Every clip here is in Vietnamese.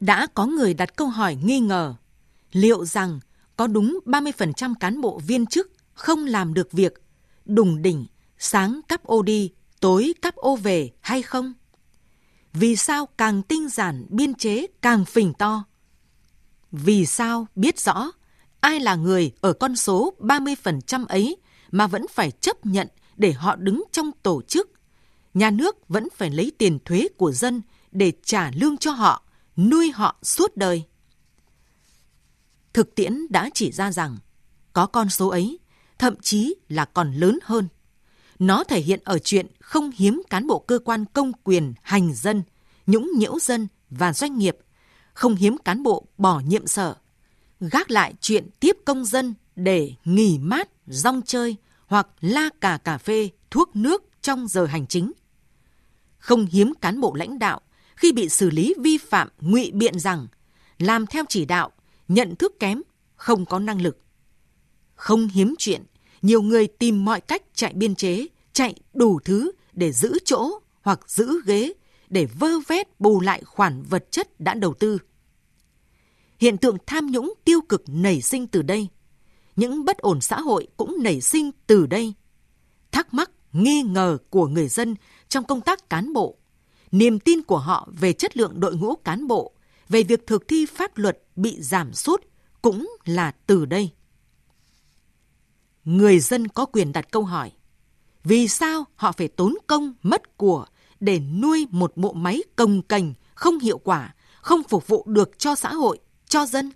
Đã có người đặt câu hỏi nghi ngờ, liệu rằng có đúng 30% cán bộ viên chức không làm được việc đùng đỉnh, sáng cắp ô đi, tối cắp ô về hay không? Vì sao càng tinh giản biên chế càng phình to? Vì sao biết rõ ai là người ở con số 30% ấy mà vẫn phải chấp nhận để họ đứng trong tổ chức? Nhà nước vẫn phải lấy tiền thuế của dân để trả lương cho họ, nuôi họ suốt đời. Thực tiễn đã chỉ ra rằng có con số ấy, thậm chí là còn lớn hơn. Nó thể hiện ở chuyện không hiếm cán bộ cơ quan công quyền hành dân, nhũng nhiễu dân và doanh nghiệp, không hiếm cán bộ bỏ nhiệm sở, gác lại chuyện tiếp công dân để nghỉ mát, rong chơi hoặc la cà cà phê, thuốc nước trong giờ hành chính. Không hiếm cán bộ lãnh đạo khi bị xử lý vi phạm ngụy biện rằng làm theo chỉ đạo, nhận thức kém, không có năng lực. Không hiếm chuyện, nhiều người tìm mọi cách chạy biên chế, chạy đủ thứ để giữ chỗ hoặc giữ ghế để vơ vét bù lại khoản vật chất đã đầu tư. Hiện tượng tham nhũng tiêu cực nảy sinh từ đây. Những bất ổn xã hội cũng nảy sinh từ đây. Thắc mắc, nghi ngờ của người dân trong công tác cán bộ, niềm tin của họ về chất lượng đội ngũ cán bộ, về việc thực thi pháp luật bị giảm sút cũng là từ đây. Người dân có quyền đặt câu hỏi, vì sao họ phải tốn công mất của để nuôi một bộ máy công cành không hiệu quả, không phục vụ được cho xã hội, cho dân?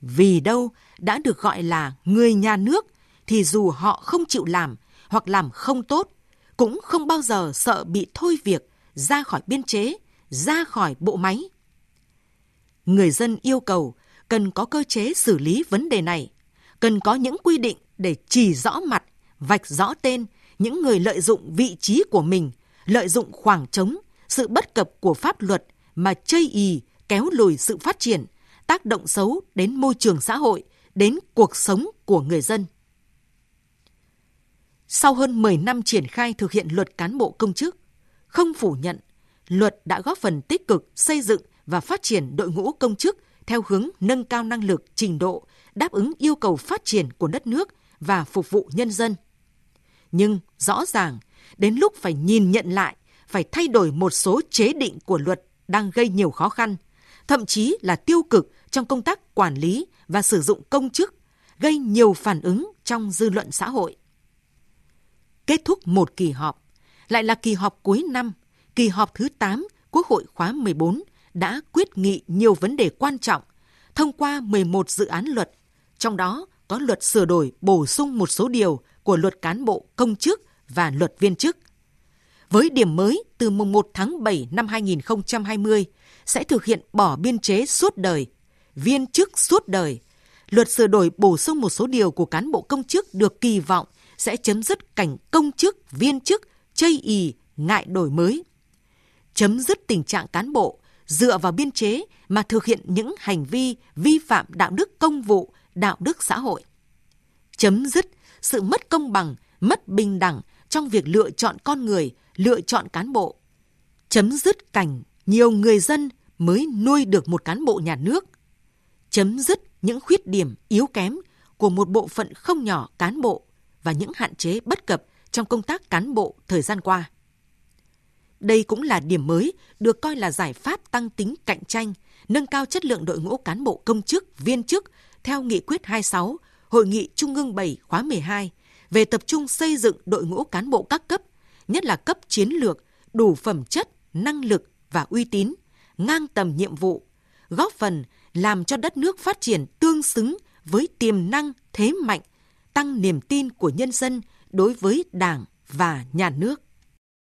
Vì đâu đã được gọi là người nhà nước thì dù họ không chịu làm hoặc làm không tốt, cũng không bao giờ sợ bị thôi việc, ra khỏi biên chế, ra khỏi bộ máy. Người dân yêu cầu cần có cơ chế xử lý vấn đề này, cần có những quy định để chỉ rõ mặt, vạch rõ tên những người lợi dụng vị trí của mình, lợi dụng khoảng trống, sự bất cập của pháp luật mà chây ì kéo lùi sự phát triển, tác động xấu đến môi trường xã hội, đến cuộc sống của người dân. Sau hơn 10 năm triển khai thực hiện luật cán bộ công chức, không phủ nhận, luật đã góp phần tích cực xây dựng và phát triển đội ngũ công chức theo hướng nâng cao năng lực, trình độ, đáp ứng yêu cầu phát triển của đất nước và phục vụ nhân dân. Nhưng rõ ràng, đến lúc phải nhìn nhận lại, phải thay đổi một số chế định của luật đang gây nhiều khó khăn, thậm chí là tiêu cực trong công tác quản lý và sử dụng công chức, gây nhiều phản ứng trong dư luận xã hội. Kết thúc một kỳ họp, lại là kỳ họp cuối năm, kỳ họp thứ 8 Quốc hội khóa 14 đã quyết nghị nhiều vấn đề quan trọng, thông qua 11 dự án luật, trong đó có luật sửa đổi bổ sung một số điều của luật cán bộ công chức và luật viên chức. Với điểm mới từ mùng 1 tháng 7 năm 2020 sẽ thực hiện bỏ biên chế suốt đời, viên chức suốt đời. Luật sửa đổi bổ sung một số điều của cán bộ công chức được kỳ vọng sẽ chấm dứt cảnh công chức, viên chức, chây ì, ngại đổi mới. Chấm dứt tình trạng cán bộ dựa vào biên chế mà thực hiện những hành vi vi phạm đạo đức công vụ, đạo đức xã hội. Chấm dứt sự mất công bằng, mất bình đẳng trong việc lựa chọn con người, lựa chọn cán bộ. Chấm dứt cảnh nhiều người dân mới nuôi được một cán bộ nhà nước. Chấm dứt những khuyết điểm yếu kém của một bộ phận không nhỏ cán bộ và những hạn chế bất cập trong công tác cán bộ thời gian qua. Đây cũng là điểm mới được coi là giải pháp tăng tính cạnh tranh, nâng cao chất lượng đội ngũ cán bộ công chức, viên chức theo nghị quyết 26 Hội nghị Trung ương 7 khóa 12 về tập trung xây dựng đội ngũ cán bộ các cấp, nhất là cấp chiến lược, đủ phẩm chất, năng lực và uy tín, ngang tầm nhiệm vụ, góp phần làm cho đất nước phát triển tương xứng với tiềm năng thế mạnh, tăng niềm tin của nhân dân đối với Đảng và nhà nước.